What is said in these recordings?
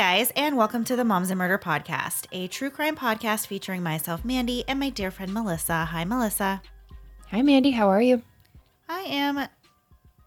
guys, and welcome to the Moms and Murder Podcast, a true crime podcast featuring myself, Mandy, and my dear friend Melissa. Hi, Melissa. Hi, Mandy. How are you? I am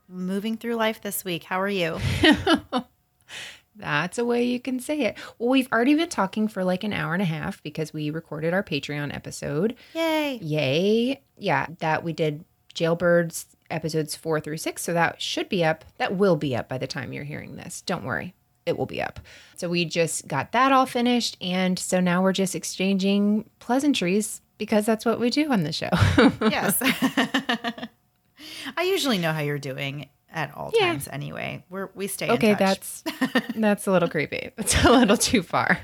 moving through life this week. How are you? That's a way you can say it. Well, we've already been talking for like an hour and a half because we recorded our Patreon episode. Yay. Yay. Yeah, that we did Jailbirds episodes four through six. So that should be up. That will be up by the time you're hearing this. Don't worry. It will be up. So we just got that all finished. And so now we're just exchanging pleasantries because that's what we do on the show. Yes. I usually know how you're doing at all Yeah. times anyway. We're we stay okay, in touch. that's that's a little creepy. That's a little too far.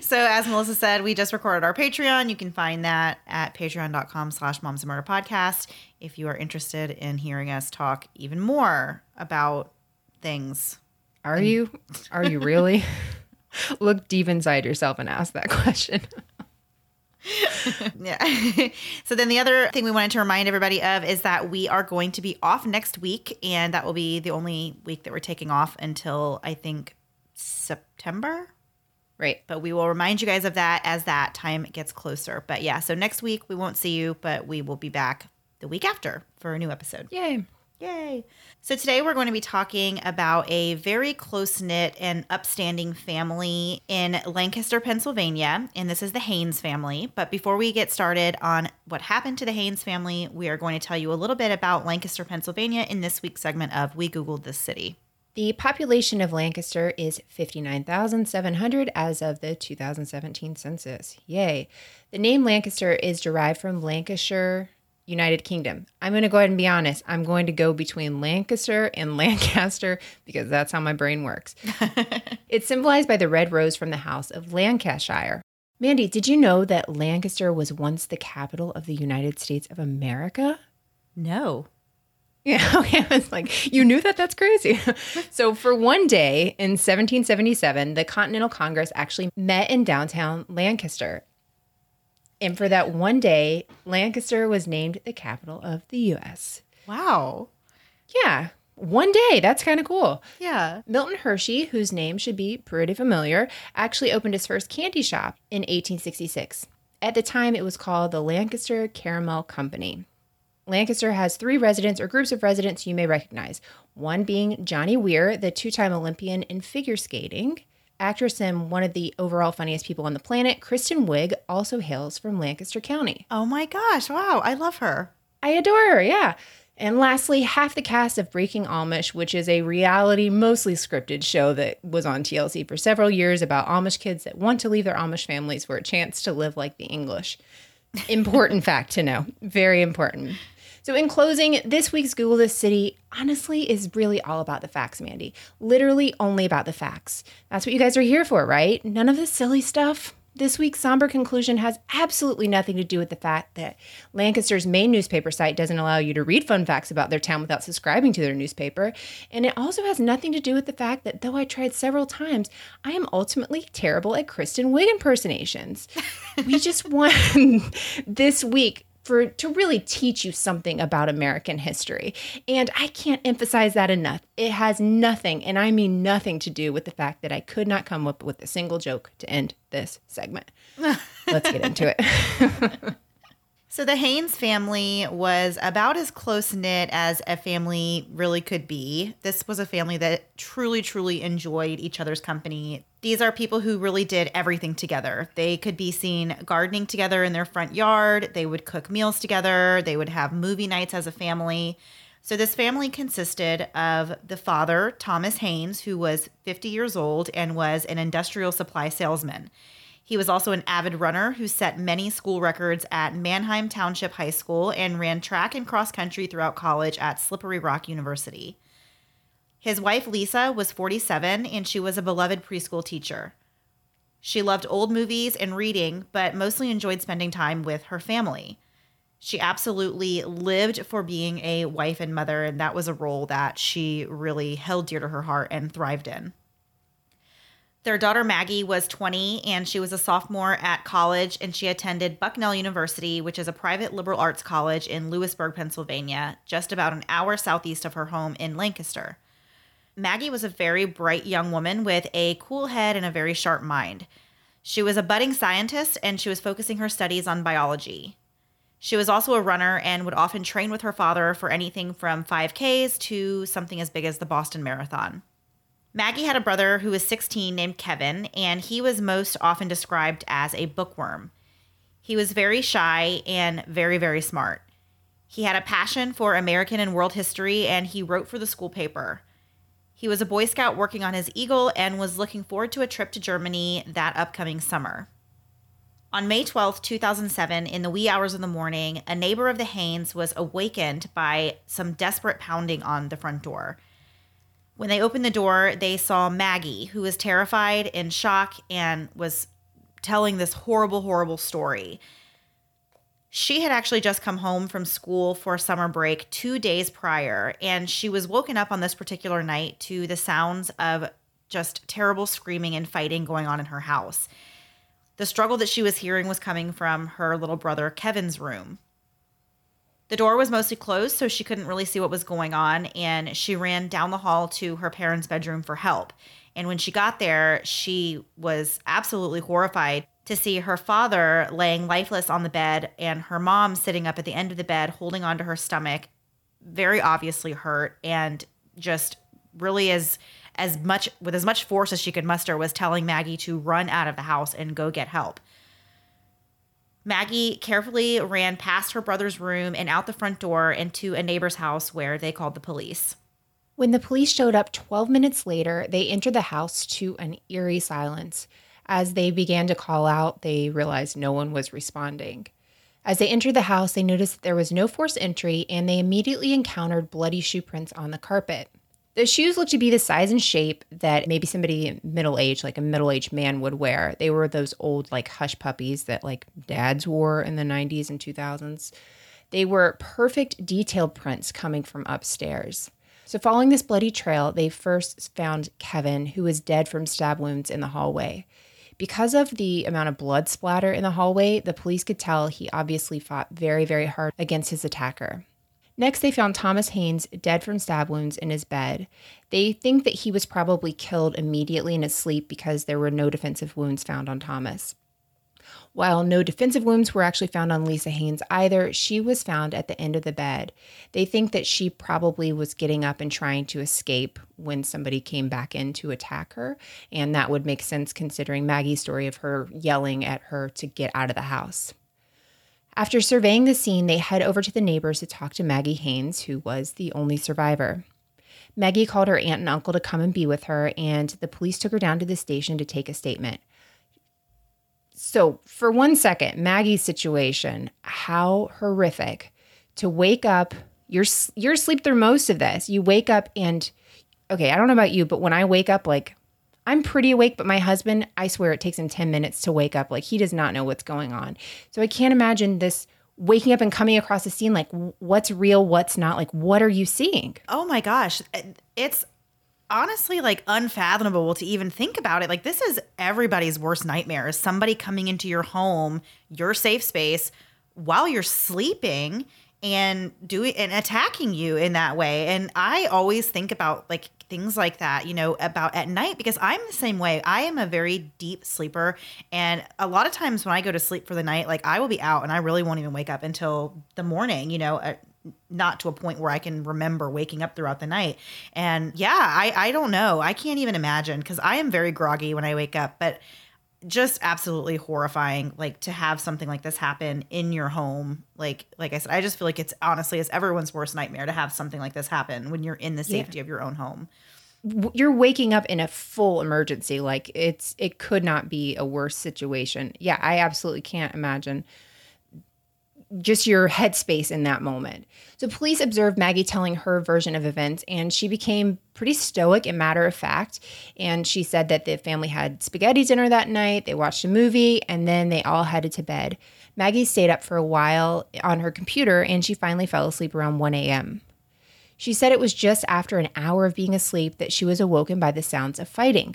So as Melissa said, we just recorded our Patreon. You can find that at patreon.com slash moms and murder podcast if you are interested in hearing us talk even more about things. Are you? Are you really? Look deep inside yourself and ask that question. Yeah. so then the other thing we wanted to remind everybody of is that we are going to be off next week, and that will be the only week that we're taking off until I think September. Right. But we will remind you guys of that as that time gets closer. But yeah, so next week we won't see you, but we will be back the week after for a new episode. Yay. Yay. So today we're going to be talking about a very close knit and upstanding family in Lancaster, Pennsylvania. And this is the Haynes family. But before we get started on what happened to the Haynes family, we are going to tell you a little bit about Lancaster, Pennsylvania in this week's segment of We Googled This City. The population of Lancaster is 59,700 as of the 2017 census. Yay. The name Lancaster is derived from Lancashire, United Kingdom. I'm going to go ahead and be honest. I'm going to go between Lancaster and Lancaster because that's how my brain works. it's symbolized by the red rose from the house of Lancashire. Mandy, did you know that Lancaster was once the capital of the United States of America? No. Yeah, okay. I was like, you knew that? That's crazy. so, for one day in 1777, the Continental Congress actually met in downtown Lancaster. And for that one day, Lancaster was named the capital of the US. Wow. Yeah, one day. That's kind of cool. Yeah. Milton Hershey, whose name should be pretty familiar, actually opened his first candy shop in 1866. At the time, it was called the Lancaster Caramel Company. Lancaster has three residents or groups of residents you may recognize. One being Johnny Weir, the two time Olympian in figure skating. Actress and one of the overall funniest people on the planet, Kristen Wiig, also hails from Lancaster County. Oh my gosh. Wow. I love her. I adore her, yeah. And lastly, half the cast of Breaking Amish, which is a reality, mostly scripted show that was on TLC for several years about Amish kids that want to leave their Amish families for a chance to live like the English. Important fact to know. Very important. So, in closing, this week's Google This City honestly is really all about the facts, Mandy. Literally only about the facts. That's what you guys are here for, right? None of the silly stuff. This week's somber conclusion has absolutely nothing to do with the fact that Lancaster's main newspaper site doesn't allow you to read fun facts about their town without subscribing to their newspaper. And it also has nothing to do with the fact that though I tried several times, I am ultimately terrible at Kristen Wiig impersonations. we just want this week for to really teach you something about American history. And I can't emphasize that enough. It has nothing, and I mean nothing to do with the fact that I could not come up with a single joke to end this segment. Let's get into it. So the Haynes family was about as close knit as a family really could be. This was a family that truly, truly enjoyed each other's company. These are people who really did everything together. They could be seen gardening together in their front yard. They would cook meals together. They would have movie nights as a family. So, this family consisted of the father, Thomas Haynes, who was 50 years old and was an industrial supply salesman. He was also an avid runner who set many school records at Manheim Township High School and ran track and cross country throughout college at Slippery Rock University. His wife, Lisa, was 47 and she was a beloved preschool teacher. She loved old movies and reading, but mostly enjoyed spending time with her family. She absolutely lived for being a wife and mother, and that was a role that she really held dear to her heart and thrived in. Their daughter Maggie was 20 and she was a sophomore at college and she attended Bucknell University, which is a private liberal arts college in Lewisburg, Pennsylvania, just about an hour southeast of her home in Lancaster. Maggie was a very bright young woman with a cool head and a very sharp mind. She was a budding scientist and she was focusing her studies on biology. She was also a runner and would often train with her father for anything from 5Ks to something as big as the Boston Marathon. Maggie had a brother who was 16 named Kevin, and he was most often described as a bookworm. He was very shy and very, very smart. He had a passion for American and world history, and he wrote for the school paper. He was a Boy Scout working on his Eagle and was looking forward to a trip to Germany that upcoming summer. On May 12, 2007, in the wee hours of the morning, a neighbor of the Haynes was awakened by some desperate pounding on the front door. When they opened the door, they saw Maggie, who was terrified, in shock, and was telling this horrible, horrible story. She had actually just come home from school for summer break two days prior, and she was woken up on this particular night to the sounds of just terrible screaming and fighting going on in her house. The struggle that she was hearing was coming from her little brother Kevin's room. The door was mostly closed, so she couldn't really see what was going on, and she ran down the hall to her parents' bedroom for help. And when she got there, she was absolutely horrified to see her father laying lifeless on the bed and her mom sitting up at the end of the bed holding onto her stomach, very obviously hurt and just really as as much with as much force as she could muster was telling Maggie to run out of the house and go get help. Maggie carefully ran past her brother's room and out the front door into a neighbor's house where they called the police. When the police showed up 12 minutes later, they entered the house to an eerie silence. As they began to call out, they realized no one was responding. As they entered the house, they noticed that there was no forced entry and they immediately encountered bloody shoe prints on the carpet. The shoes looked to be the size and shape that maybe somebody middle aged, like a middle aged man, would wear. They were those old, like, hush puppies that, like, dads wore in the 90s and 2000s. They were perfect detailed prints coming from upstairs. So, following this bloody trail, they first found Kevin, who was dead from stab wounds in the hallway. Because of the amount of blood splatter in the hallway, the police could tell he obviously fought very, very hard against his attacker. Next, they found Thomas Haynes dead from stab wounds in his bed. They think that he was probably killed immediately in his sleep because there were no defensive wounds found on Thomas. While no defensive wounds were actually found on Lisa Haynes either, she was found at the end of the bed. They think that she probably was getting up and trying to escape when somebody came back in to attack her, and that would make sense considering Maggie's story of her yelling at her to get out of the house. After surveying the scene, they head over to the neighbors to talk to Maggie Haynes, who was the only survivor. Maggie called her aunt and uncle to come and be with her, and the police took her down to the station to take a statement. So, for one second, Maggie's situation, how horrific to wake up. You're you're asleep through most of this. You wake up and okay, I don't know about you, but when I wake up like I'm pretty awake, but my husband, I swear it takes him 10 minutes to wake up. Like he does not know what's going on. So I can't imagine this waking up and coming across the scene like what's real, what's not. Like what are you seeing? Oh my gosh. It's honestly like unfathomable to even think about it. Like this is everybody's worst nightmare is somebody coming into your home, your safe space while you're sleeping and doing and attacking you in that way. And I always think about like things like that, you know, about at night because I'm the same way. I am a very deep sleeper. And a lot of times when I go to sleep for the night, like I will be out and I really won't even wake up until the morning, you know, uh, not to a point where I can remember waking up throughout the night. And yeah, I, I don't know. I can't even imagine because I am very groggy when I wake up. But just absolutely horrifying like to have something like this happen in your home like like i said i just feel like it's honestly it's everyone's worst nightmare to have something like this happen when you're in the safety yeah. of your own home you're waking up in a full emergency like it's it could not be a worse situation yeah i absolutely can't imagine just your headspace in that moment. So police observed Maggie telling her version of events, and she became pretty stoic and matter of fact. And she said that the family had spaghetti dinner that night, they watched a movie, and then they all headed to bed. Maggie stayed up for a while on her computer, and she finally fell asleep around 1 a.m. She said it was just after an hour of being asleep that she was awoken by the sounds of fighting.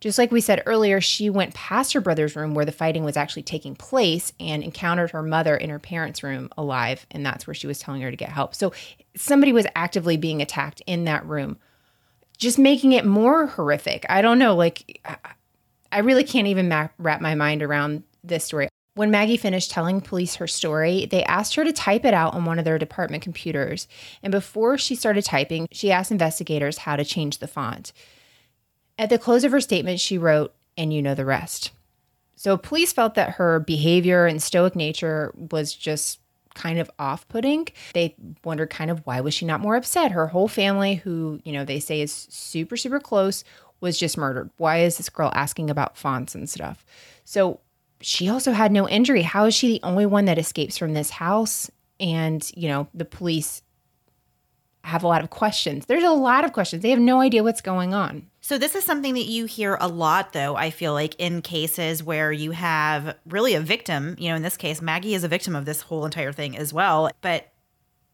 Just like we said earlier, she went past her brother's room where the fighting was actually taking place and encountered her mother in her parents' room alive. And that's where she was telling her to get help. So somebody was actively being attacked in that room, just making it more horrific. I don't know. Like, I really can't even wrap my mind around this story. When Maggie finished telling police her story, they asked her to type it out on one of their department computers. And before she started typing, she asked investigators how to change the font. At the close of her statement, she wrote, and you know the rest. So police felt that her behavior and stoic nature was just kind of off-putting. They wondered kind of why was she not more upset? Her whole family who, you know, they say is super super close was just murdered. Why is this girl asking about fonts and stuff? So she also had no injury. How is she the only one that escapes from this house? And, you know, the police have a lot of questions. There's a lot of questions. They have no idea what's going on. So, this is something that you hear a lot, though, I feel like, in cases where you have really a victim. You know, in this case, Maggie is a victim of this whole entire thing as well. But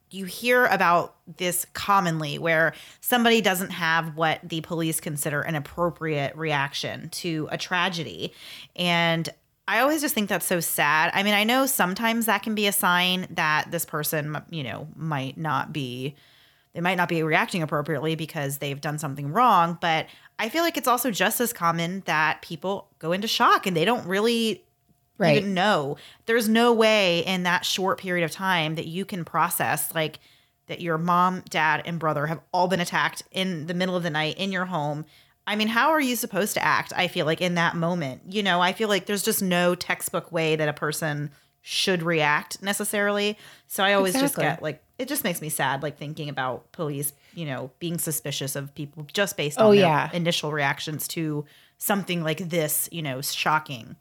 you hear about this commonly where somebody doesn't have what the police consider an appropriate reaction to a tragedy. And I always just think that's so sad. I mean, I know sometimes that can be a sign that this person, you know, might not be they might not be reacting appropriately because they've done something wrong, but I feel like it's also just as common that people go into shock and they don't really right. even know. There's no way in that short period of time that you can process like that your mom, dad, and brother have all been attacked in the middle of the night in your home. I mean, how are you supposed to act? I feel like in that moment, you know, I feel like there's just no textbook way that a person should react necessarily. So I always exactly. just get like it just makes me sad like thinking about police you know being suspicious of people just based oh, on oh, their yeah. initial reactions to something like this you know shocking.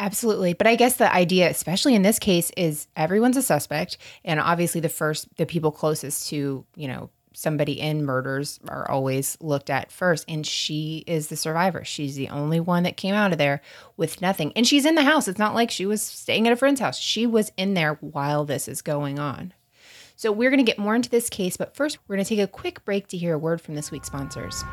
Absolutely. But i guess the idea especially in this case is everyone's a suspect and obviously the first the people closest to you know somebody in murders are always looked at first and she is the survivor. She's the only one that came out of there with nothing. And she's in the house. It's not like she was staying at a friend's house. She was in there while this is going on so we're going to get more into this case, but first, we're going to take a quick break to hear a word from this week's sponsors.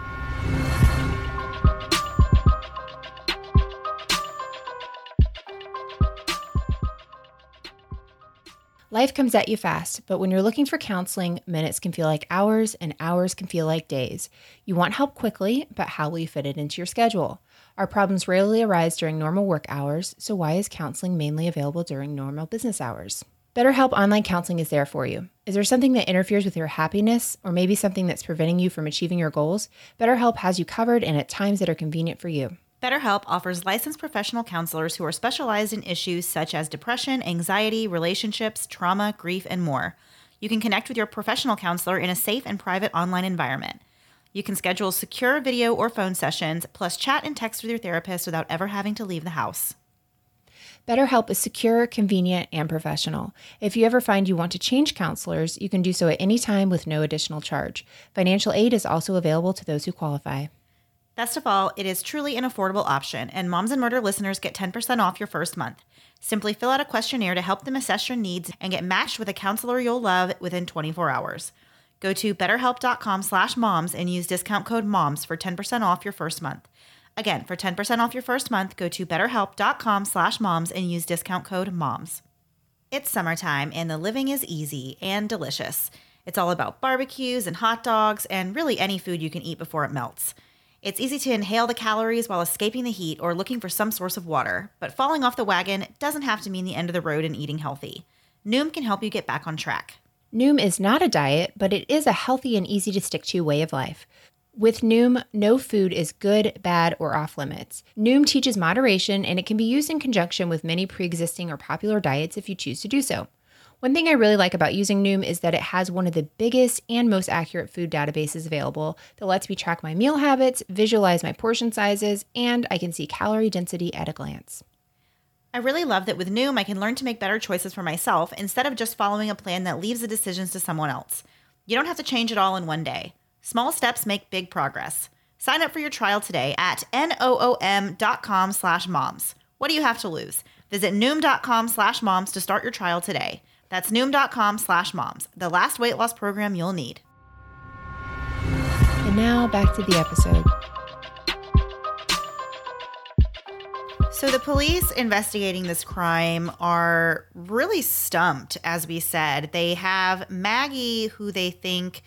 Life comes at you fast, but when you're looking for counseling, minutes can feel like hours and hours can feel like days. You want help quickly, but how will you fit it into your schedule? Our problems rarely arise during normal work hours, so why is counseling mainly available during normal business hours? BetterHelp Online Counseling is there for you. Is there something that interferes with your happiness, or maybe something that's preventing you from achieving your goals? BetterHelp has you covered and at times that are convenient for you. BetterHelp offers licensed professional counselors who are specialized in issues such as depression, anxiety, relationships, trauma, grief, and more. You can connect with your professional counselor in a safe and private online environment. You can schedule secure video or phone sessions, plus chat and text with your therapist without ever having to leave the house. BetterHelp is secure, convenient, and professional. If you ever find you want to change counselors, you can do so at any time with no additional charge. Financial aid is also available to those who qualify. Best of all, it is truly an affordable option, and Moms and Murder listeners get 10% off your first month. Simply fill out a questionnaire to help them assess your needs and get matched with a counselor you'll love within 24 hours. Go to betterhelp.com slash moms and use discount code MOMS for 10% off your first month. Again, for 10% off your first month, go to betterhelp.com slash moms and use discount code MOMS. It's summertime and the living is easy and delicious. It's all about barbecues and hot dogs and really any food you can eat before it melts. It's easy to inhale the calories while escaping the heat or looking for some source of water, but falling off the wagon doesn't have to mean the end of the road in eating healthy. Noom can help you get back on track. Noom is not a diet, but it is a healthy and easy to stick to way of life. With Noom, no food is good, bad, or off limits. Noom teaches moderation and it can be used in conjunction with many pre existing or popular diets if you choose to do so. One thing I really like about using Noom is that it has one of the biggest and most accurate food databases available that lets me track my meal habits, visualize my portion sizes, and I can see calorie density at a glance. I really love that with Noom, I can learn to make better choices for myself instead of just following a plan that leaves the decisions to someone else. You don't have to change it all in one day. Small steps make big progress. Sign up for your trial today at noom.com slash moms. What do you have to lose? Visit noom.com slash moms to start your trial today. That's noom.com slash moms, the last weight loss program you'll need. And now back to the episode. So, the police investigating this crime are really stumped, as we said. They have Maggie, who they think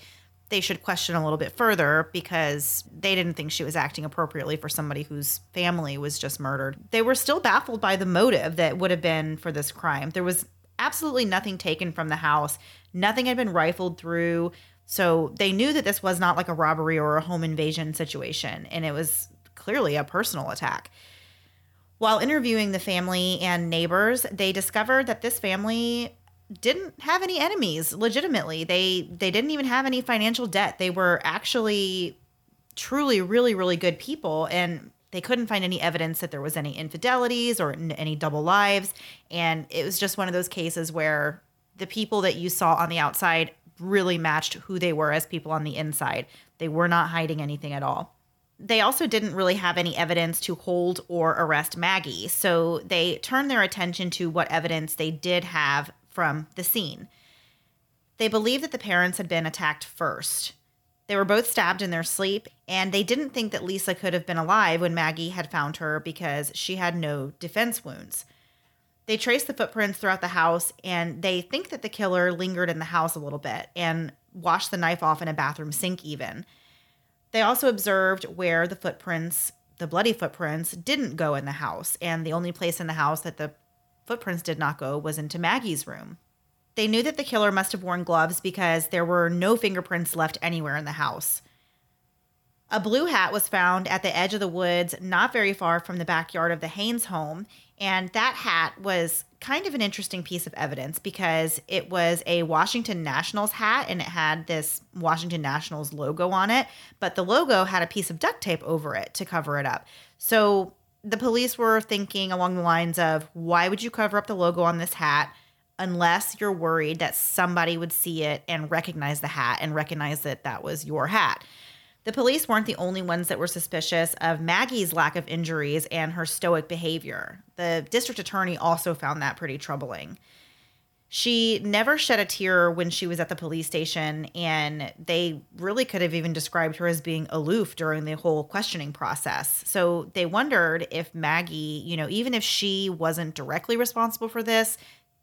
they should question a little bit further because they didn't think she was acting appropriately for somebody whose family was just murdered. They were still baffled by the motive that would have been for this crime. There was absolutely nothing taken from the house, nothing had been rifled through. So they knew that this was not like a robbery or a home invasion situation, and it was clearly a personal attack. While interviewing the family and neighbors, they discovered that this family didn't have any enemies legitimately. They they didn't even have any financial debt. They were actually truly really really good people and they couldn't find any evidence that there was any infidelities or any double lives and it was just one of those cases where the people that you saw on the outside really matched who they were as people on the inside. They were not hiding anything at all. They also didn't really have any evidence to hold or arrest Maggie, so they turned their attention to what evidence they did have from the scene. They believe that the parents had been attacked first. They were both stabbed in their sleep, and they didn't think that Lisa could have been alive when Maggie had found her because she had no defense wounds. They traced the footprints throughout the house, and they think that the killer lingered in the house a little bit and washed the knife off in a bathroom sink, even. They also observed where the footprints, the bloody footprints, didn't go in the house, and the only place in the house that the footprints did not go was into Maggie's room. They knew that the killer must have worn gloves because there were no fingerprints left anywhere in the house. A blue hat was found at the edge of the woods, not very far from the backyard of the Haynes home. And that hat was kind of an interesting piece of evidence because it was a Washington Nationals hat and it had this Washington Nationals logo on it, but the logo had a piece of duct tape over it to cover it up. So the police were thinking along the lines of why would you cover up the logo on this hat unless you're worried that somebody would see it and recognize the hat and recognize that that was your hat. The police weren't the only ones that were suspicious of Maggie's lack of injuries and her stoic behavior. The district attorney also found that pretty troubling. She never shed a tear when she was at the police station, and they really could have even described her as being aloof during the whole questioning process. So they wondered if Maggie, you know, even if she wasn't directly responsible for this,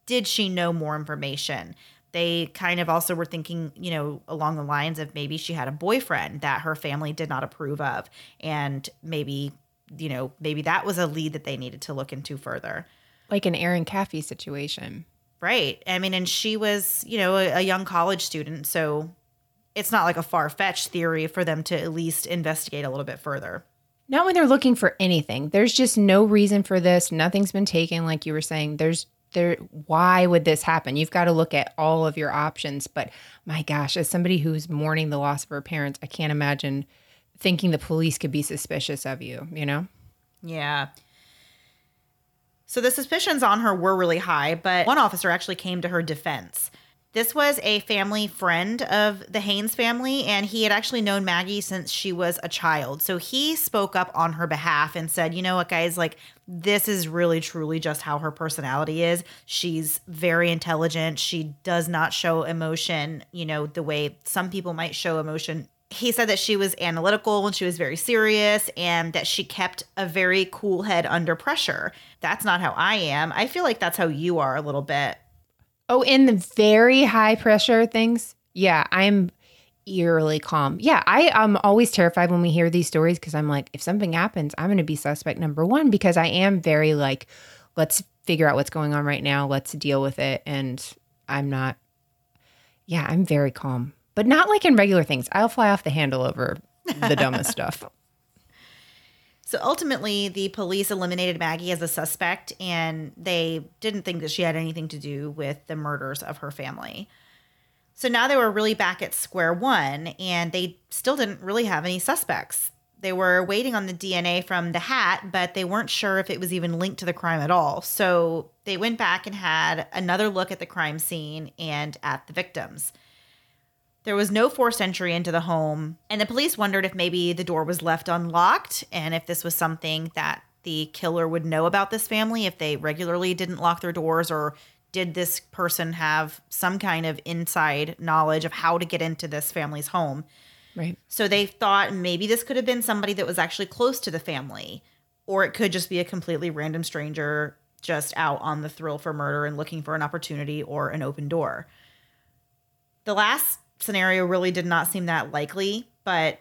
did she know more information? They kind of also were thinking, you know, along the lines of maybe she had a boyfriend that her family did not approve of, and maybe, you know, maybe that was a lead that they needed to look into further. Like an Erin Caffey situation. Right. I mean, and she was, you know, a, a young college student. So it's not like a far fetched theory for them to at least investigate a little bit further. Not when they're looking for anything. There's just no reason for this. Nothing's been taken, like you were saying. There's there why would this happen? You've got to look at all of your options. But my gosh, as somebody who's mourning the loss of her parents, I can't imagine thinking the police could be suspicious of you, you know? Yeah. So the suspicions on her were really high, but one officer actually came to her defense. This was a family friend of the Haynes family, and he had actually known Maggie since she was a child. So he spoke up on her behalf and said, You know what, guys, like, this is really truly just how her personality is. She's very intelligent. She does not show emotion, you know, the way some people might show emotion he said that she was analytical and she was very serious and that she kept a very cool head under pressure. That's not how I am. I feel like that's how you are a little bit. Oh, in the very high pressure things? Yeah, I'm eerily calm. Yeah, I am always terrified when we hear these stories because I'm like, if something happens, I'm going to be suspect number one because I am very like, let's figure out what's going on right now. Let's deal with it. And I'm not, yeah, I'm very calm but not like in regular things. I'll fly off the handle over the dumbest stuff. So ultimately, the police eliminated Maggie as a suspect, and they didn't think that she had anything to do with the murders of her family. So now they were really back at square one, and they still didn't really have any suspects. They were waiting on the DNA from the hat, but they weren't sure if it was even linked to the crime at all. So they went back and had another look at the crime scene and at the victims. There was no forced entry into the home, and the police wondered if maybe the door was left unlocked and if this was something that the killer would know about this family if they regularly didn't lock their doors or did this person have some kind of inside knowledge of how to get into this family's home. Right. So they thought maybe this could have been somebody that was actually close to the family, or it could just be a completely random stranger just out on the thrill for murder and looking for an opportunity or an open door. The last scenario really did not seem that likely, but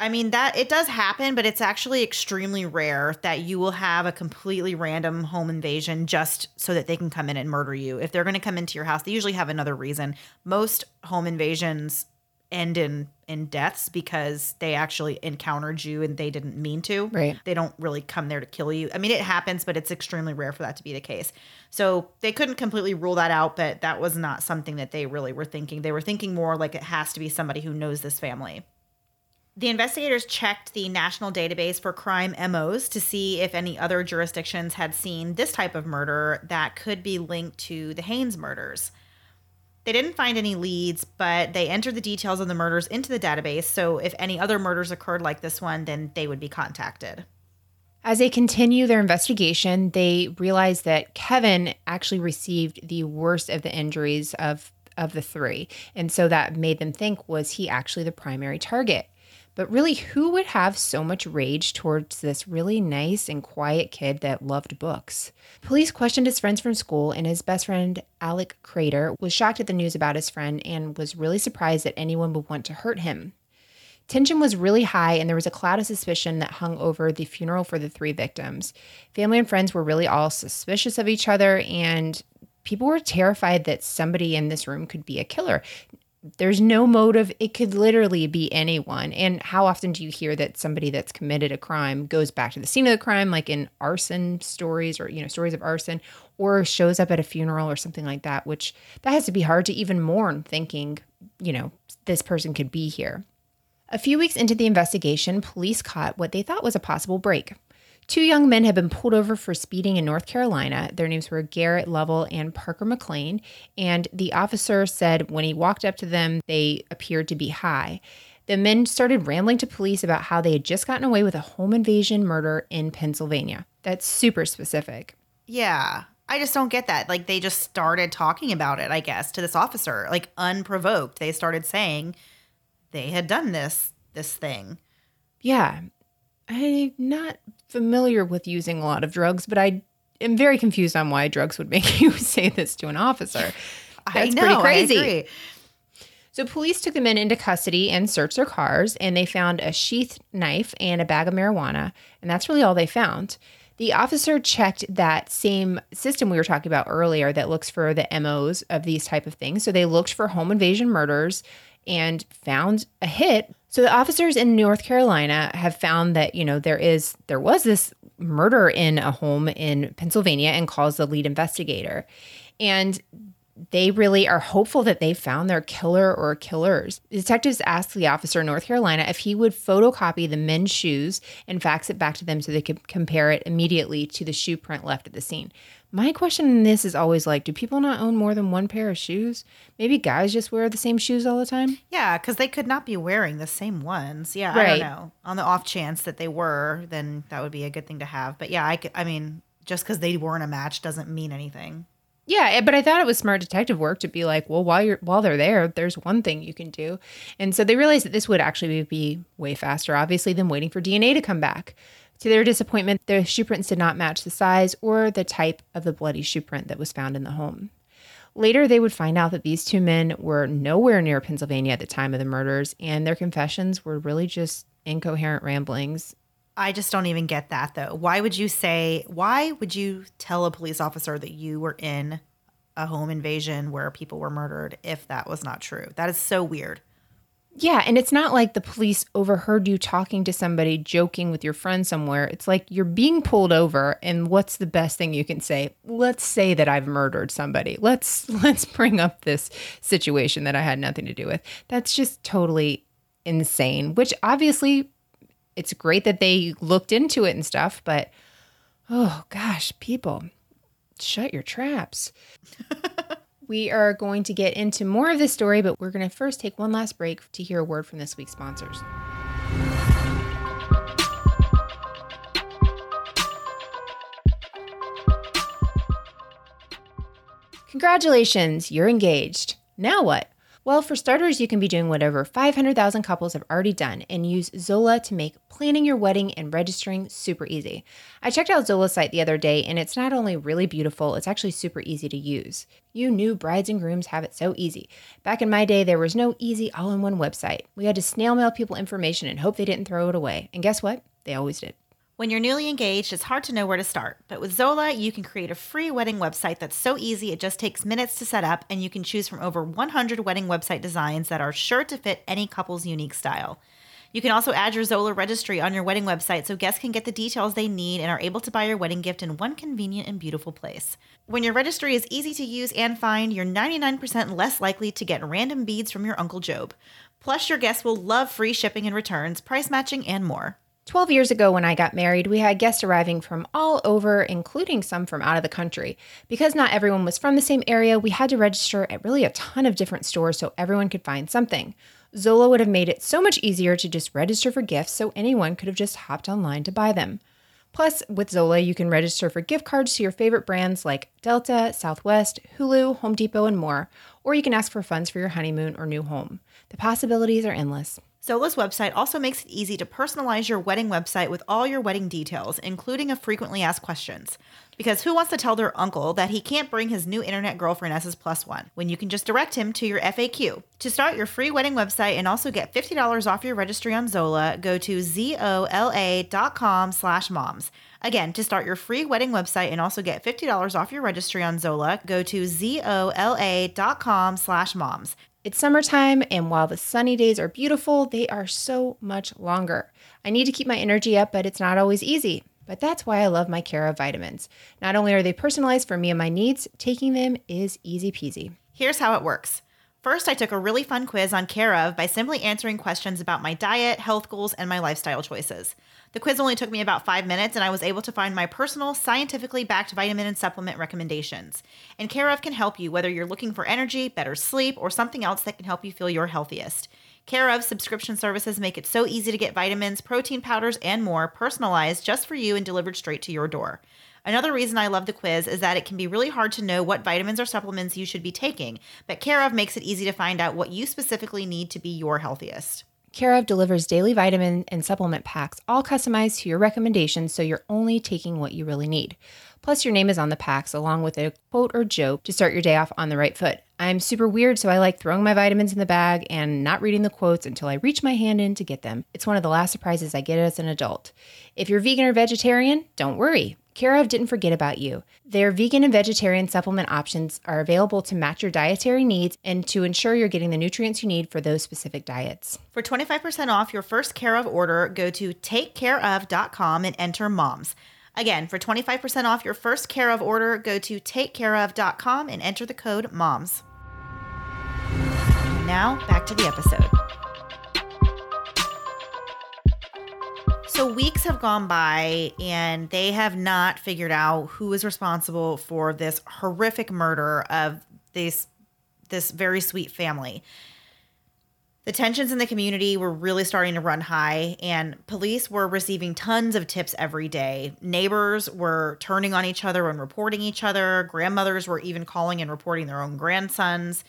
I mean that it does happen, but it's actually extremely rare that you will have a completely random home invasion just so that they can come in and murder you. If they're going to come into your house, they usually have another reason. Most home invasions end in in deaths because they actually encountered you and they didn't mean to. Right. They don't really come there to kill you. I mean, it happens, but it's extremely rare for that to be the case. So they couldn't completely rule that out, but that was not something that they really were thinking. They were thinking more like it has to be somebody who knows this family. The investigators checked the national database for crime MOs to see if any other jurisdictions had seen this type of murder that could be linked to the Haynes murders. They didn't find any leads, but they entered the details of the murders into the database. So if any other murders occurred like this one, then they would be contacted. As they continue their investigation, they realize that Kevin actually received the worst of the injuries of of the three. And so that made them think was he actually the primary target? But really, who would have so much rage towards this really nice and quiet kid that loved books? Police questioned his friends from school, and his best friend, Alec Kreider, was shocked at the news about his friend and was really surprised that anyone would want to hurt him. Tension was really high, and there was a cloud of suspicion that hung over the funeral for the three victims. Family and friends were really all suspicious of each other, and people were terrified that somebody in this room could be a killer there's no motive. It could literally be anyone. And how often do you hear that somebody that's committed a crime goes back to the scene of the crime, like in arson stories or, you know, stories of arson, or shows up at a funeral or something like that, which that has to be hard to even mourn thinking, you know, this person could be here. A few weeks into the investigation, police caught what they thought was a possible break. Two young men had been pulled over for speeding in North Carolina. Their names were Garrett Lovell and Parker McLean. And the officer said when he walked up to them, they appeared to be high. The men started rambling to police about how they had just gotten away with a home invasion murder in Pennsylvania. That's super specific. Yeah. I just don't get that. Like they just started talking about it, I guess, to this officer, like unprovoked. They started saying they had done this this thing. Yeah. I'm not familiar with using a lot of drugs, but I am very confused on why drugs would make you say this to an officer. That's I know, pretty crazy. So police took the men into custody and searched their cars, and they found a sheath knife and a bag of marijuana, and that's really all they found. The officer checked that same system we were talking about earlier that looks for the MOs of these type of things. So they looked for home invasion murders and found a hit. So the officers in North Carolina have found that, you know, there is there was this murder in a home in Pennsylvania and calls the lead investigator. And they really are hopeful that they found their killer or killers. Detectives asked the officer in North Carolina if he would photocopy the men's shoes and fax it back to them so they could compare it immediately to the shoe print left at the scene. My question in this is always like, do people not own more than one pair of shoes? Maybe guys just wear the same shoes all the time? Yeah, because they could not be wearing the same ones. Yeah, right. I don't know. On the off chance that they were, then that would be a good thing to have. But yeah, I, could, I mean, just because they weren't a match doesn't mean anything. Yeah, eh, but I thought it was smart detective work to be like, well, while you're while they're there, there's one thing you can do, and so they realized that this would actually be way faster, obviously, than waiting for DNA to come back. To their disappointment, the shoe prints did not match the size or the type of the bloody shoe print that was found in the home. Later, they would find out that these two men were nowhere near Pennsylvania at the time of the murders, and their confessions were really just incoherent ramblings. I just don't even get that though. Why would you say, why would you tell a police officer that you were in a home invasion where people were murdered if that was not true? That is so weird. Yeah, and it's not like the police overheard you talking to somebody joking with your friend somewhere. It's like you're being pulled over and what's the best thing you can say? Let's say that I've murdered somebody. Let's let's bring up this situation that I had nothing to do with. That's just totally insane, which obviously it's great that they looked into it and stuff, but oh gosh, people, shut your traps. We are going to get into more of this story, but we're going to first take one last break to hear a word from this week's sponsors. Congratulations, you're engaged. Now what? Well, for starters, you can be doing whatever 500,000 couples have already done and use Zola to make planning your wedding and registering super easy. I checked out Zola's site the other day and it's not only really beautiful, it's actually super easy to use. You new brides and grooms have it so easy. Back in my day, there was no easy all in one website. We had to snail mail people information and hope they didn't throw it away. And guess what? They always did. When you're newly engaged, it's hard to know where to start. But with Zola, you can create a free wedding website that's so easy it just takes minutes to set up, and you can choose from over 100 wedding website designs that are sure to fit any couple's unique style. You can also add your Zola registry on your wedding website so guests can get the details they need and are able to buy your wedding gift in one convenient and beautiful place. When your registry is easy to use and find, you're 99% less likely to get random beads from your Uncle Job. Plus, your guests will love free shipping and returns, price matching, and more. 12 years ago, when I got married, we had guests arriving from all over, including some from out of the country. Because not everyone was from the same area, we had to register at really a ton of different stores so everyone could find something. Zola would have made it so much easier to just register for gifts so anyone could have just hopped online to buy them. Plus, with Zola, you can register for gift cards to your favorite brands like Delta, Southwest, Hulu, Home Depot, and more, or you can ask for funds for your honeymoon or new home. The possibilities are endless. Zola's website also makes it easy to personalize your wedding website with all your wedding details, including a frequently asked questions. Because who wants to tell their uncle that he can't bring his new internet girlfriend as his plus one when you can just direct him to your FAQ? To start your free wedding website and also get $50 off your registry on Zola, go to zola.com slash moms. Again, to start your free wedding website and also get $50 off your registry on Zola, go to zola.com slash moms. It's summertime, and while the sunny days are beautiful, they are so much longer. I need to keep my energy up, but it's not always easy. But that's why I love my Care of vitamins. Not only are they personalized for me and my needs, taking them is easy peasy. Here's how it works. First, I took a really fun quiz on Care of by simply answering questions about my diet, health goals, and my lifestyle choices. The quiz only took me about five minutes, and I was able to find my personal, scientifically backed vitamin and supplement recommendations. And Care of can help you whether you're looking for energy, better sleep, or something else that can help you feel your healthiest. Care of subscription services make it so easy to get vitamins, protein powders, and more personalized just for you and delivered straight to your door. Another reason I love the quiz is that it can be really hard to know what vitamins or supplements you should be taking, but Care of makes it easy to find out what you specifically need to be your healthiest. Care of delivers daily vitamin and supplement packs, all customized to your recommendations so you're only taking what you really need. Plus, your name is on the packs along with a quote or joke to start your day off on the right foot. I'm super weird, so I like throwing my vitamins in the bag and not reading the quotes until I reach my hand in to get them. It's one of the last surprises I get as an adult. If you're vegan or vegetarian, don't worry. Care of didn't forget about you. Their vegan and vegetarian supplement options are available to match your dietary needs and to ensure you're getting the nutrients you need for those specific diets. For 25% off your first Care of order, go to takecareof.com and enter MOMS. Again, for 25% off your first Care of order, go to takecareof.com and enter the code MOMS. Now, back to the episode. So weeks have gone by and they have not figured out who is responsible for this horrific murder of this this very sweet family. The tensions in the community were really starting to run high, and police were receiving tons of tips every day. Neighbors were turning on each other and reporting each other. Grandmothers were even calling and reporting their own grandsons.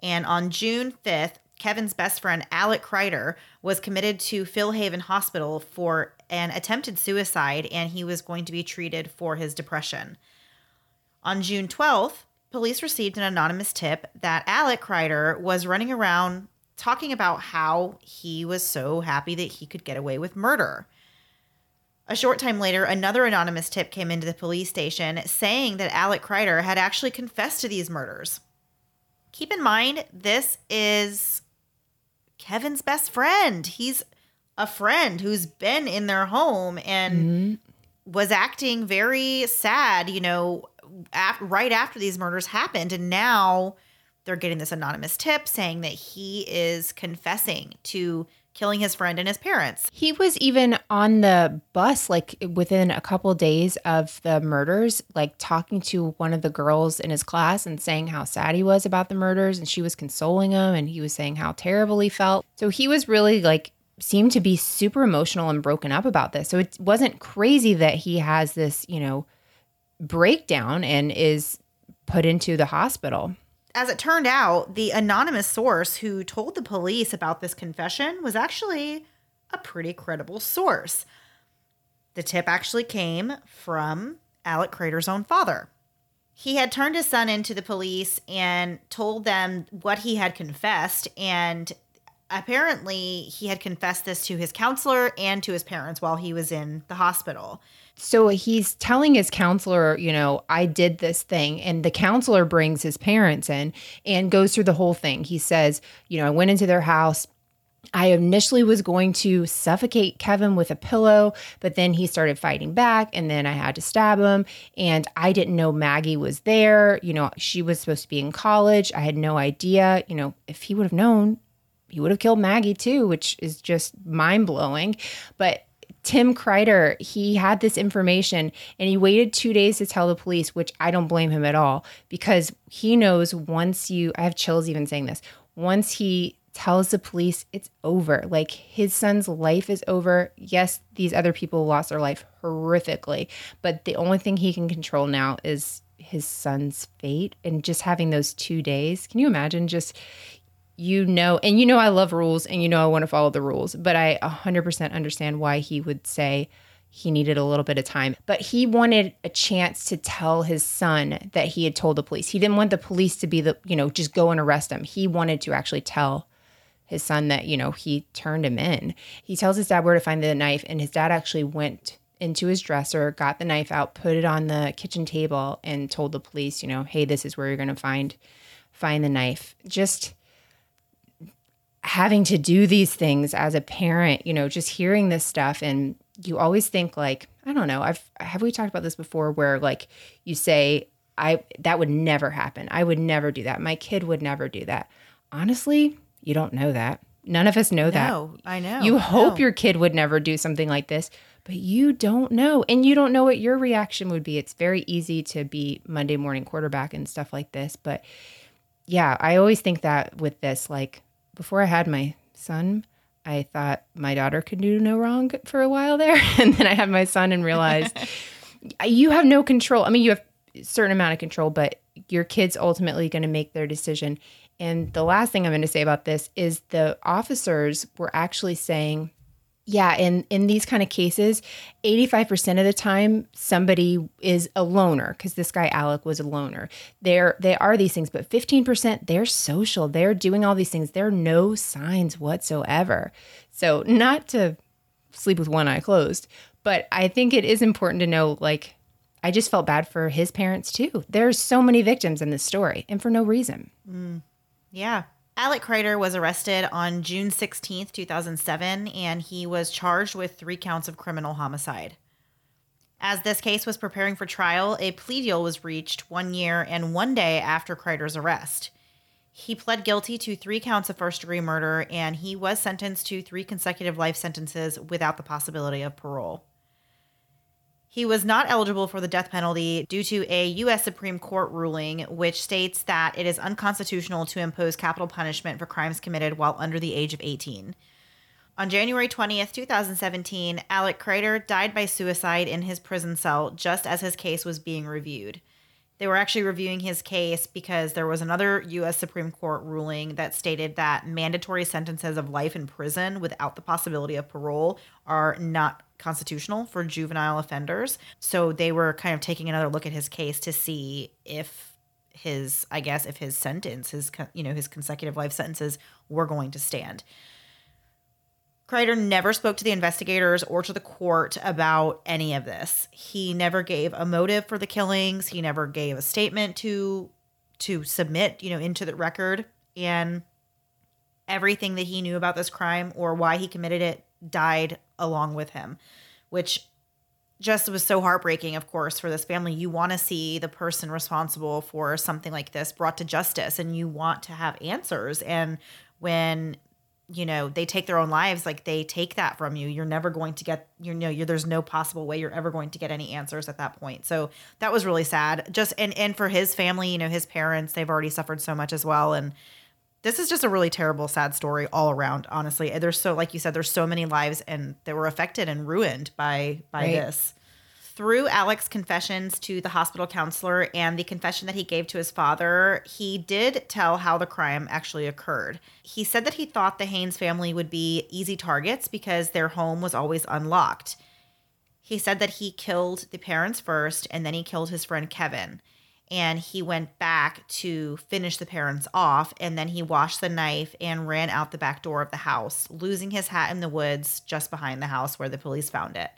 And on June 5th, Kevin's best friend, Alec Kreider, was committed to Philhaven Hospital for an attempted suicide, and he was going to be treated for his depression. On June 12th, police received an anonymous tip that Alec Kreider was running around talking about how he was so happy that he could get away with murder. A short time later, another anonymous tip came into the police station saying that Alec Kreider had actually confessed to these murders. Keep in mind, this is Kevin's best friend. He's a friend who's been in their home and Mm-hmm. was acting very sad, you know, af- right after these murders happened. And now they're getting this anonymous tip saying that he is confessing to killing his friend and his parents. He was even on the bus, like within a couple days of the murders, like talking to one of the girls in his class and saying how sad he was about the murders. And she was consoling him and he was saying how terrible he felt. So he was really like, seemed to be super emotional and broken up about this. So it wasn't crazy that he has this, you know, breakdown and is put into the hospital. As it turned out, the anonymous source who told the police about this confession was actually a pretty credible source. The tip actually came from Alec Kreider's own father. He had turned his son into the police and told them what he had confessed. And apparently, he had confessed this to his counselor and to his parents while he was in the hospital. So he's telling his counselor, you know, I did this thing. And the counselor brings his parents in and goes through the whole thing. He says, you know, I went into their house. I initially was going to suffocate Kevin with a pillow, but then he started fighting back and then I had to stab him. And I didn't know Maggie was there. You know, she was supposed to be in college. I had no idea. You know, if he would have known, he would have killed Maggie too, which is just mind blowing. But Tim Kreider, he had this information and he waited two days to tell the police, which I don't blame him at all because he knows once you, I have chills even saying this, once he tells the police it's over, like his son's life is over. Yes, these other people lost their life horrifically, but the only thing he can control now is his son's fate and just having those two days. Can you imagine just you know, and you know, I love rules and you know, I want to follow the rules, but I 100% understand why he would say he needed a little bit of time. But he wanted a chance to tell his son that he had told the police. He didn't want the police to be the, you know, just go and arrest him. He wanted to actually tell his son that, you know, he turned him in. He tells his dad where to find the knife, and his dad actually went into his dresser, got the knife out, put it on the kitchen table, and told the police, you know, hey, this is where you're gonna find find the knife. Just having to do these things as a parent, you know, just hearing this stuff and you always think like, I don't know, I've have we talked about this before where like you say I that would never happen. I would never do that. My kid would never do that. Honestly, you don't know that. None of us know that. No, I know. You hope No. your kid would never do something like this, but you don't know. And you don't know what your reaction would be. It's very easy to be Monday morning quarterback and stuff like this. But yeah, I always think that with this, like before I had my son, I thought my daughter could do no wrong for a while there. And then I had my son and realized you have no control. I mean, you have a certain amount of control, but your kid's ultimately going to make their decision. And the last thing I'm going to say about this is the officers were actually saying, yeah, in in these kind of cases, 85% of the time somebody is a loner because this guy Alec was a loner. There they are these things, but 15% they're social. They're doing all these things. There are no signs whatsoever. So, not to sleep with one eye closed, but I think it is important to know like I just felt bad for his parents too. There's so many victims in this story and for no reason. Mm. Yeah. Alec Kreider was arrested on June 16th, 2007, and he was charged with three counts of criminal homicide. As this case was preparing for trial, a plea deal was reached one year and one day after Kreider's arrest. He pled guilty to three counts of first degree murder, and he was sentenced to three consecutive life sentences without the possibility of parole. He was not eligible for the death penalty due to a U.S. Supreme Court ruling, which states that it is unconstitutional to impose capital punishment for crimes committed while under the age of 18. On January 20th, 2017, Alec Kreider died by suicide in his prison cell just as his case was being reviewed. They were actually reviewing his case because there was another U.S. Supreme Court ruling that stated that mandatory sentences of life in prison without the possibility of parole are not constitutional for juvenile offenders. So they were kind of taking another look at his case to see if his, I guess, if his sentence, his, you know, his consecutive life sentences were going to stand. Kreider never spoke to the investigators or to the court about any of this. He never gave a motive for the killings. He never gave a statement to to submit, you know, into the record. And everything that he knew about this crime or why he committed it died along with him, which just was so heartbreaking, of course, for this family. You want to see the person responsible for something like this brought to justice and you want to have answers. And when you know they take their own lives like they take that from you you're never going to get you know you're, there's no possible way you're ever going to get any answers at that point so that was really sad just and and for his family you know his parents they've already suffered so much as well and this is just a really terrible sad story all around honestly there's so like you said there's so many lives and that were affected and ruined by by Right. this through Alec's confessions to the hospital counselor and the confession that he gave to his father, he did tell how the crime actually occurred. He said that he thought the Haynes family would be easy targets because their home was always unlocked. He said that he killed the parents first and then he killed his friend Kevin. And he went back to finish the parents off and then he washed the knife and ran out the back door of the house, losing his hat in the woods just behind the house where the police found it.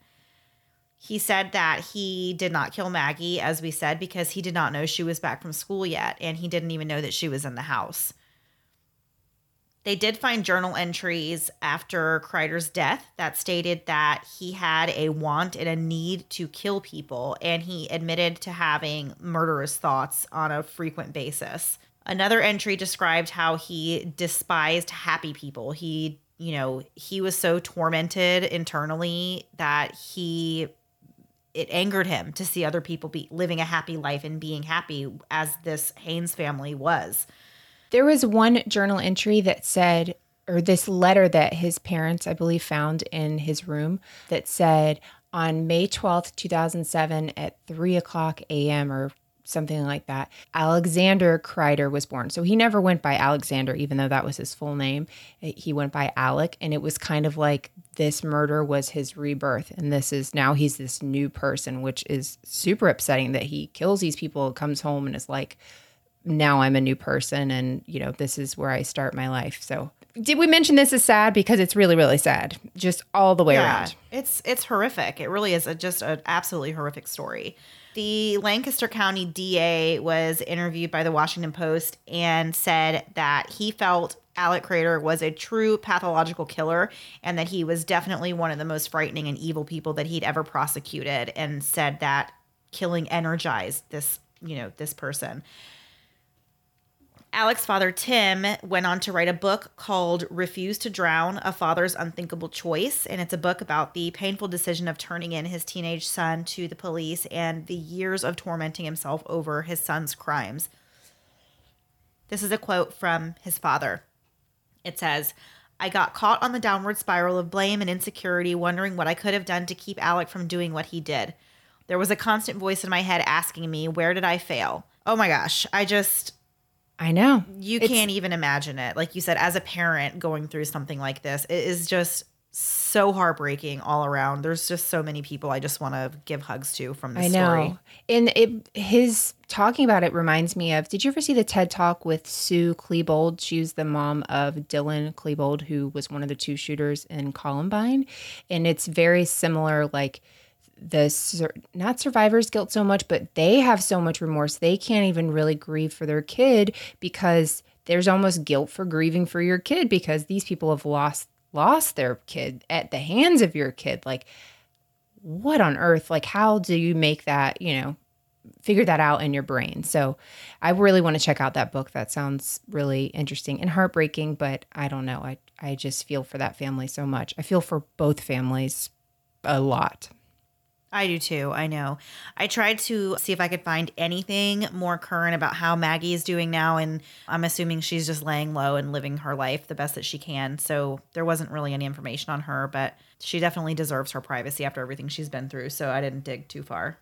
He said that he did not kill Maggie, as we said, because he did not know she was back from school yet, and he didn't even know that she was in the house. They did find journal entries after Kreider's death that stated that he had a want and a need to kill people, and he admitted to having murderous thoughts on a frequent basis. Another entry described how he despised happy people. He, you know, he was so tormented internally that he it angered him to see other people be living a happy life and being happy as this Haynes family was. There was one journal entry that said, or this letter that his parents, I believe, found in his room that said on May 12th, 2007, at 3 o'clock a.m. or something like that, Alexander Kreider was born. So he never went by Alexander, even though that was his full name. He went by Alec. And it was kind of like this murder was his rebirth. And this is now he's this new person, which is super upsetting that he kills these people, comes home, and is like, now I'm a new person and you know this is where I start my life. So did we mention this is sad because it's really really sad just all the way around. It's it's horrific. It really is a, just an absolutely horrific story. The Lancaster County DA was interviewed by the Washington Post and said that he felt Alec Kreider was a true pathological killer and that he was definitely one of the most frightening and evil people that he'd ever prosecuted and said that killing energized this, you know, this person. Alec's father, Tim, went on to write a book called Refuse to Drown A Father's Unthinkable Choice. And it's a book about the painful decision of turning in his teenage son to the police and the years of tormenting himself over his son's crimes. This is a quote from his father. It says, I got caught on the downward spiral of blame and insecurity, wondering what I could have done to keep Alec from doing what he did. There was a constant voice in my head asking me, Where did I fail? Oh my gosh. I just, I know. you It's- can't even imagine it. Like you said, as a parent going through something like this, it is just so heartbreaking all around. There's just so many people I just want to give hugs to from this I know. story. And it his talking about it reminds me of did you ever see the TED talk with Sue Klebold? She was the mom of Dylan Klebold, who was one of the two shooters in Columbine. And it's very similar, like the sur- not survivor's guilt so much, but they have so much remorse. They can't even really grieve for their kid because there's almost guilt for grieving for your kid because these people have lost lost their kid at the hands of your kid. Like what on earth? Like, how do you make that, you know, figure that out in your brain? So I really want to check out that book. That sounds really interesting and heartbreaking, but I don't know. I, I just feel for that family so much. I feel for both families a lot. I do too. I know. I tried to see if I could find anything more current about how Maggie is doing now, and I'm assuming she's just laying low and living her life the best that she can. So there wasn't really any information on her, but she definitely deserves her privacy after everything she's been through. So I didn't dig too far.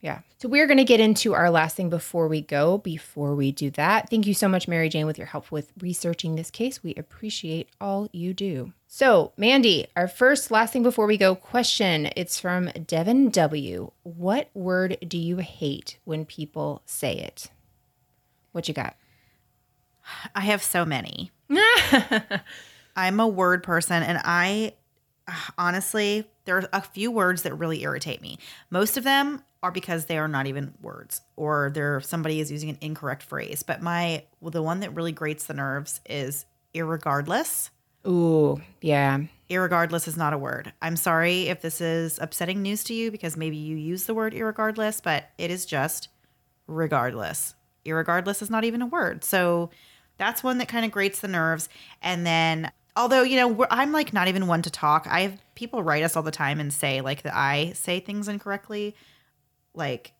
Yeah. So we're going to get into our last thing before we go. Before we do that, thank you so much, Mary Jane, with your help with researching this case. We appreciate all you do. So, Mandy, our first last thing before we go question. It's from Devin W. What word do you hate when people say it? What you got? I have so many. I'm a word person, and I Ah, honestly, there are a few words that really irritate me. Most of them are because they are not even words, or they're somebody is using an incorrect phrase. But my well, the one that really grates the nerves is irregardless. Ooh, yeah. Irregardless is not a word. I'm sorry if this is upsetting news to you because maybe you use the word irregardless, but it is just regardless. Irregardless is not even a word. So that's one that kind of grates the nerves. And then, although, you know, we're, I'm like not even one to talk. I have people write us all the time and say like that I say things incorrectly, like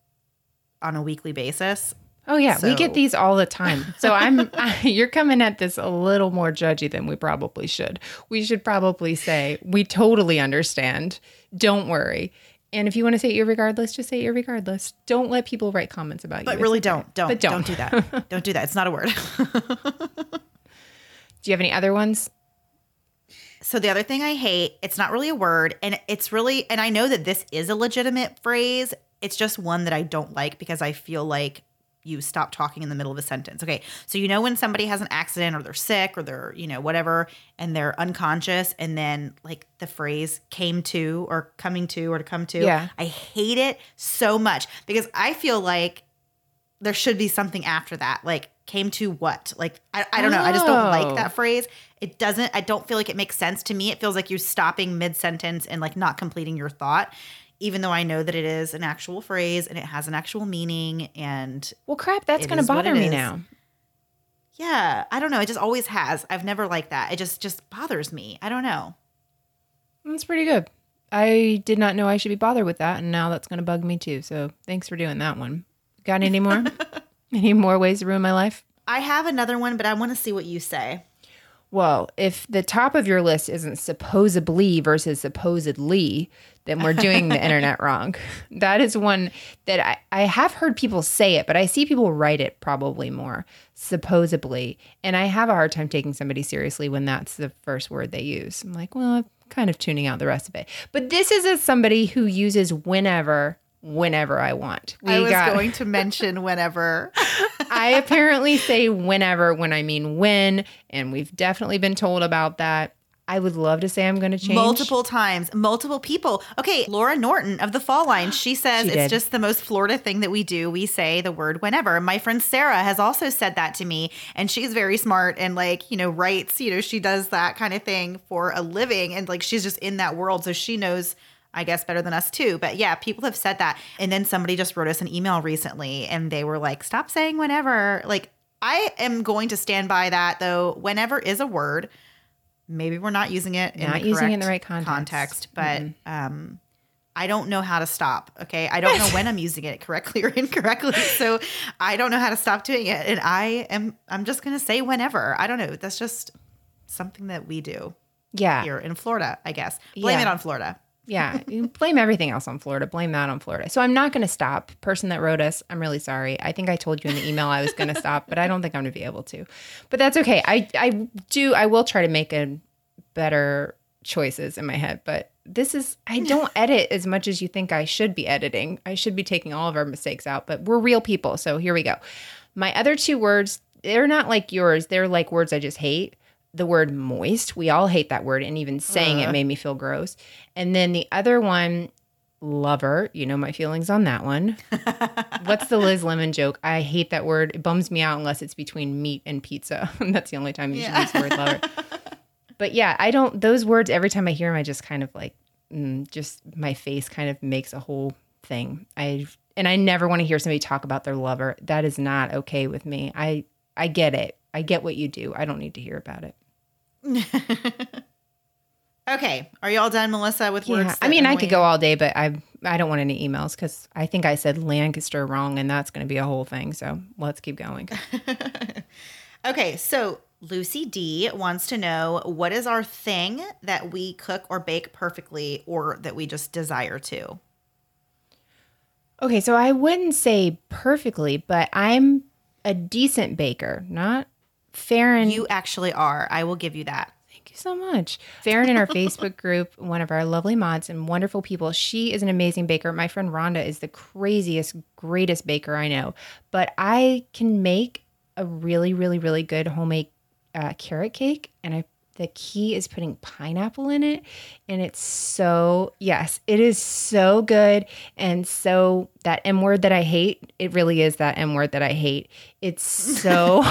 on a weekly basis. Oh yeah, we get these all the time. So I'm you're coming at this a little more judgy than we probably should. We should probably say we totally understand. Don't worry. And if you want to say irregardless, just say irregardless. Don't let people write comments about you. But really don't. Don't. But don't. don't. do that. don't do that. It's not a word. Do you have any other ones? So the other thing I hate, it's not really a word and it's really and I know that this is a legitimate phrase. It's just one that I don't like because I feel like you stop talking in the middle of a sentence. Okay. So you know when somebody has an accident or they're sick or they're, you know, whatever and they're unconscious and then like the phrase came to or coming to or to come to. Yeah. I hate it so much because I feel like there should be something after that. Like came to what? Like I, I don't know. I just don't Oh. like that phrase. It doesn't I don't feel like it makes sense to me. It feels like you're stopping mid sentence and like not completing your thought. Even though I know that it is an actual phrase and it has an actual meaning and Well, crap, that's going to bother me is. now. yeah, I don't know. It just always has. I've never liked that. It just just bothers me. I don't know. That's pretty good. I did not know I should be bothered with that, and now that's going to bug me too. So thanks for doing that one. Got any more? any more ways to ruin my life? I have another one, but I want to see what you say. Well, if the top of your list isn't supposedly versus supposedly, then we're doing the internet wrong. That is one that I, I have heard people say it, but I see people write it probably more supposedly. And I have a hard time taking somebody seriously when that's the first word they use. I'm like, well, I'm kind of tuning out the rest of it. But this is as somebody who uses whenever, whenever I want. We I was got- going to mention whenever. I apparently say whenever when I mean when, and we've definitely been told about that. I would love to say I'm going to change. Multiple times, multiple people. Okay, Laurah Norton of the Fall Line, she says She it's just the most Florida thing that we do. We say the word whenever. My friend Sarah has also said that to me, and she's very smart and like, you know, writes, you know, she does that kind of thing for a living and like she's just in that world. So she knows, I guess, better than us too. But yeah, people have said that. And then somebody just wrote us an email recently and they were like, stop saying whenever. Like, I am going to stand by that though. Whenever is a word maybe we're not using it in Not the using it in the right context. but um I don't know how to stop. Okay. I don't know when I'm using it correctly or incorrectly. So I don't know how to stop doing it. And I am I'm just gonna say whenever. I don't know. That's just something that we do Yeah. here in Florida, I guess. Blame Yeah. it on Florida. Yeah. You blame everything else on Florida. Blame that on Florida. So I'm not going to stop. Person that wrote us, I'm really sorry. I think I told you in the email I was going to stop, but I don't think I'm going to be able to. But that's okay. I, I do, I will try to make a better choices in my head. But this is, I don't edit as much as you think I should be editing. I should be taking all of our mistakes out, but we're real people. So here we go. My other two words, they're not like yours. They're like words I just hate. The word moist, we all hate that word, and even saying it made me feel gross. And then the other one, lover, you know my feelings on that one. What's the Liz Lemon joke? I hate that word. It bums me out unless it's between meat and pizza. That's the only time you Yeah. should use the word lover. But yeah, I don't, those words, every time I hear them, I just kind of like, mm, just my face kind of makes a whole thing. I, and I never want to hear somebody talk about their lover. That is not okay with me. I, I get it. I get what you do. I don't need to hear about it. Okay. Are you all done, Melissa, with Yeah, words? I mean, I could go all day, but I I don't want any emails because I think I said Lancaster wrong, and that's going to be a whole thing. So let's keep going. Okay, so Lucy D wants to know what is our thing that we cook or bake perfectly or that we just desire to? Okay, so I wouldn't say perfectly, but I'm a decent baker, not fair and You actually are. I will give you that. Thank you so much. Farron in our Facebook group, one of our lovely mods and wonderful people, she is an amazing baker. My friend Rhonda is the craziest, greatest baker I know. But I can make a really, really, really good homemade uh, carrot cake, and I the key is putting pineapple in it, and it's so yes, it is so good, and so that M word that I hate, it really is that M word that I hate. It's so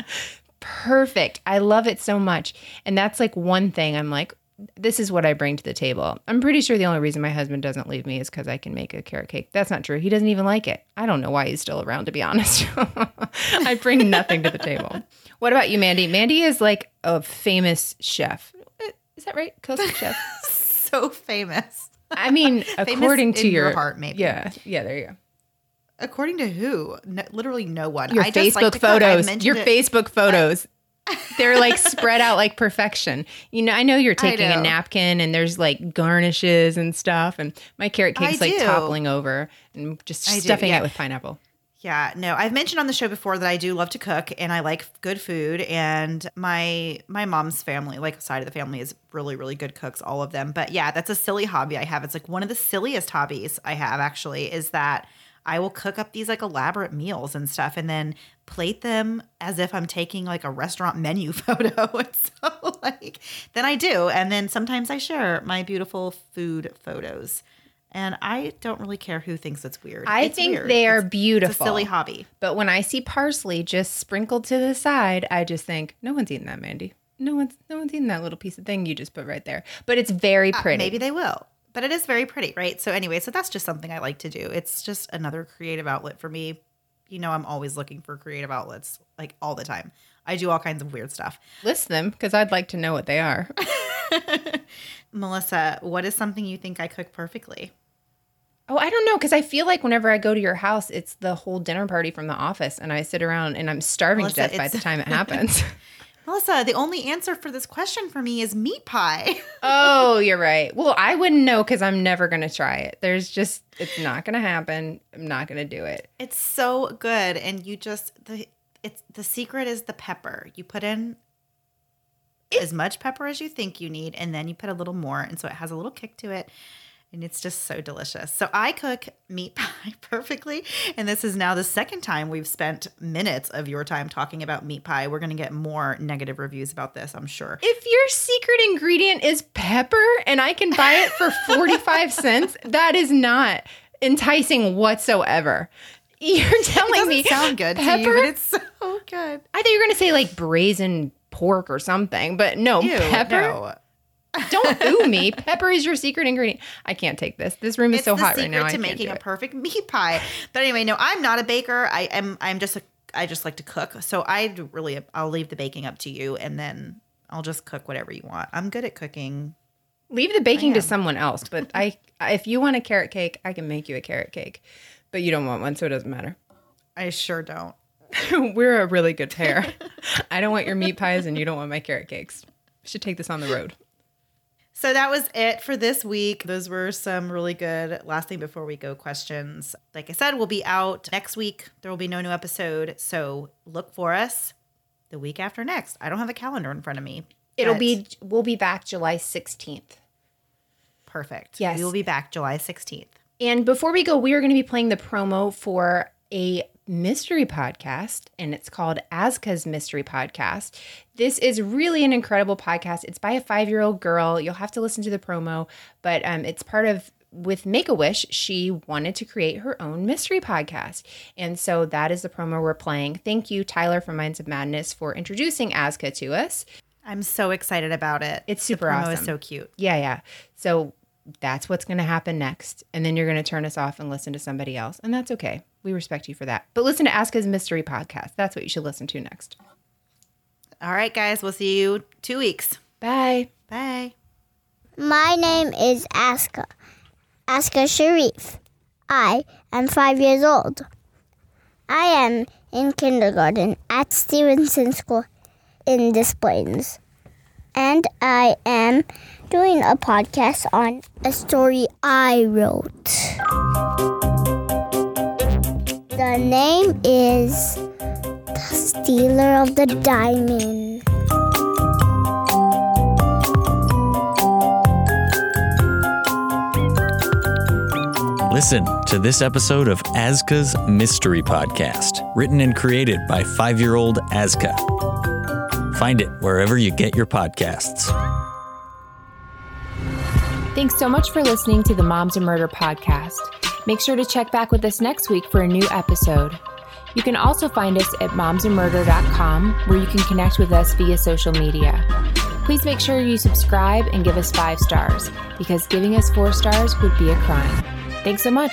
perfect. I love it so much. And that's like one thing I'm like, this is what I bring to the table. I'm pretty sure the only reason my husband doesn't leave me is because I can make a carrot cake. That's not true. He doesn't even like it. I don't know why he's still around, to be honest. I bring nothing to the table. What about you, Mandy? Mandy is like a famous chef. Uh, Is that right? Coast chef. so famous. I mean, according to your your, heart, maybe. Yeah, yeah. There you go. According to who? No, literally no one. Your I just like Facebook. I photos. Your it- Facebook photos. They're like spread out like perfection. You know, I know you're I taking a napkin and there's like garnishes and stuff, and my carrot I cake's like do. toppling over and just I do, stuffing yeah. it with pineapple. Yeah, no, I've mentioned on the show before that I do love to cook and I like good food and my my mom's family, like side of the family is really really good cooks all of them. But yeah, that's a silly hobby I have. It's like one of the silliest hobbies I have actually is that I will cook up these like elaborate meals and stuff and then plate them as if I'm taking like a restaurant menu photo. and so like then I do and then sometimes I share my beautiful food photos. And I don't really care who thinks it's weird. I It's think weird. they are It's- beautiful. It's a silly hobby. But when I see parsley just sprinkled to the side, I just think, no one's eating that, Mandy. No one's no one's eating that little piece of thing you just put right there. But it's very pretty. Uh, Maybe they will. But it is very pretty, right? So anyway, so that's just something I like to do. It's just another creative outlet for me. You know, I'm always looking for creative outlets like all the time. I do all kinds of weird stuff. List them because I'd like to know what they are. Melissa, what is something you think I cook perfectly? Oh, I don't know because I feel like whenever I go to your house, it's the whole dinner party from the office, and I sit around and I'm starving Melissa, to death by the time it happens. Melissa, the only answer for this question for me is meat pie. oh, you're right. Well, I wouldn't know because I'm never gonna try it. There's just it's not gonna happen. I'm not gonna do it. It's so good, and you just the it's the secret is the pepper. You put in as much pepper as you think you need, and then you put a little more, and so it has a little kick to it, and it's just so delicious. So I cook meat pie perfectly, and this is now the second time we've spent minutes of your time talking about meat pie. We're gonna get more negative reviews about this, I'm sure. If your secret ingredient is pepper and I can buy it for 45 cents, that is not enticing whatsoever. You're telling me sound good to pepper? you, but it's so good. I thought you were gonna say like brazen pork or something, but no, Ew, pepper. no. Don't ooh me. Pepper is your secret ingredient. I can't take this. This room is it's so hot secret right now. I to can't making a perfect meat pie. But anyway, no, I'm not a baker. I am. I'm just a. I just like to cook. So I really. I'll leave the baking up to you, and then I'll just cook whatever you want. I'm good at cooking. Leave the baking to someone else. But I, if you want a carrot cake, I can make you a carrot cake. But you don't want one, so it doesn't matter. I sure don't. We're a really good pair. I don't want your meat pies, and you don't want my carrot cakes. We should take this on the road. So that was it for this week. Those were some really good last thing before we go questions. Like I said, we'll be out next week. There will be no new episode. So look for us the week after next. I don't have a calendar in front of me. It'll be. We'll be back July sixteenth. perfect. Yes. We will be back July 16th. And before we go, we are going to be playing the promo for a mystery podcast, and it's called Azka's Mystery Podcast. This is really an incredible podcast. It's by a five year old girl. You'll have to listen to the promo, but um, it's part of with Make a Wish. She wanted to create her own mystery podcast. And so that is the promo we're playing. Thank you, Tyler from Minds of Madness, for introducing Azka to us. I'm so excited about it. It's The super promo awesome. is so cute. Yeah, yeah. So that's what's going to happen next. And then you're going to turn us off and listen to somebody else. And that's okay. We respect you for that. But listen to Azka's Mystery Podcast. That's what you should listen to next. All right, guys. We'll see you two weeks. Bye. Bye. My name is Azka. Azka Sharif. I am five years old. I am in kindergarten at Stevenson School in Des Plaines. And I am doing a podcast on a story I wrote. The name is The Stealer of the Diamond. Listen to this episode of Azka's Mystery Podcast, written and created by five year old Azka. Find it wherever you get your podcasts. Thanks so much for listening to the Moms and Murder podcast. Make sure to check back with us next week for a new episode. You can also find us at momsandmurder.com, where you can connect with us via social media. Please make sure you subscribe and give us five stars, because giving us four stars would be a crime. Thanks so much.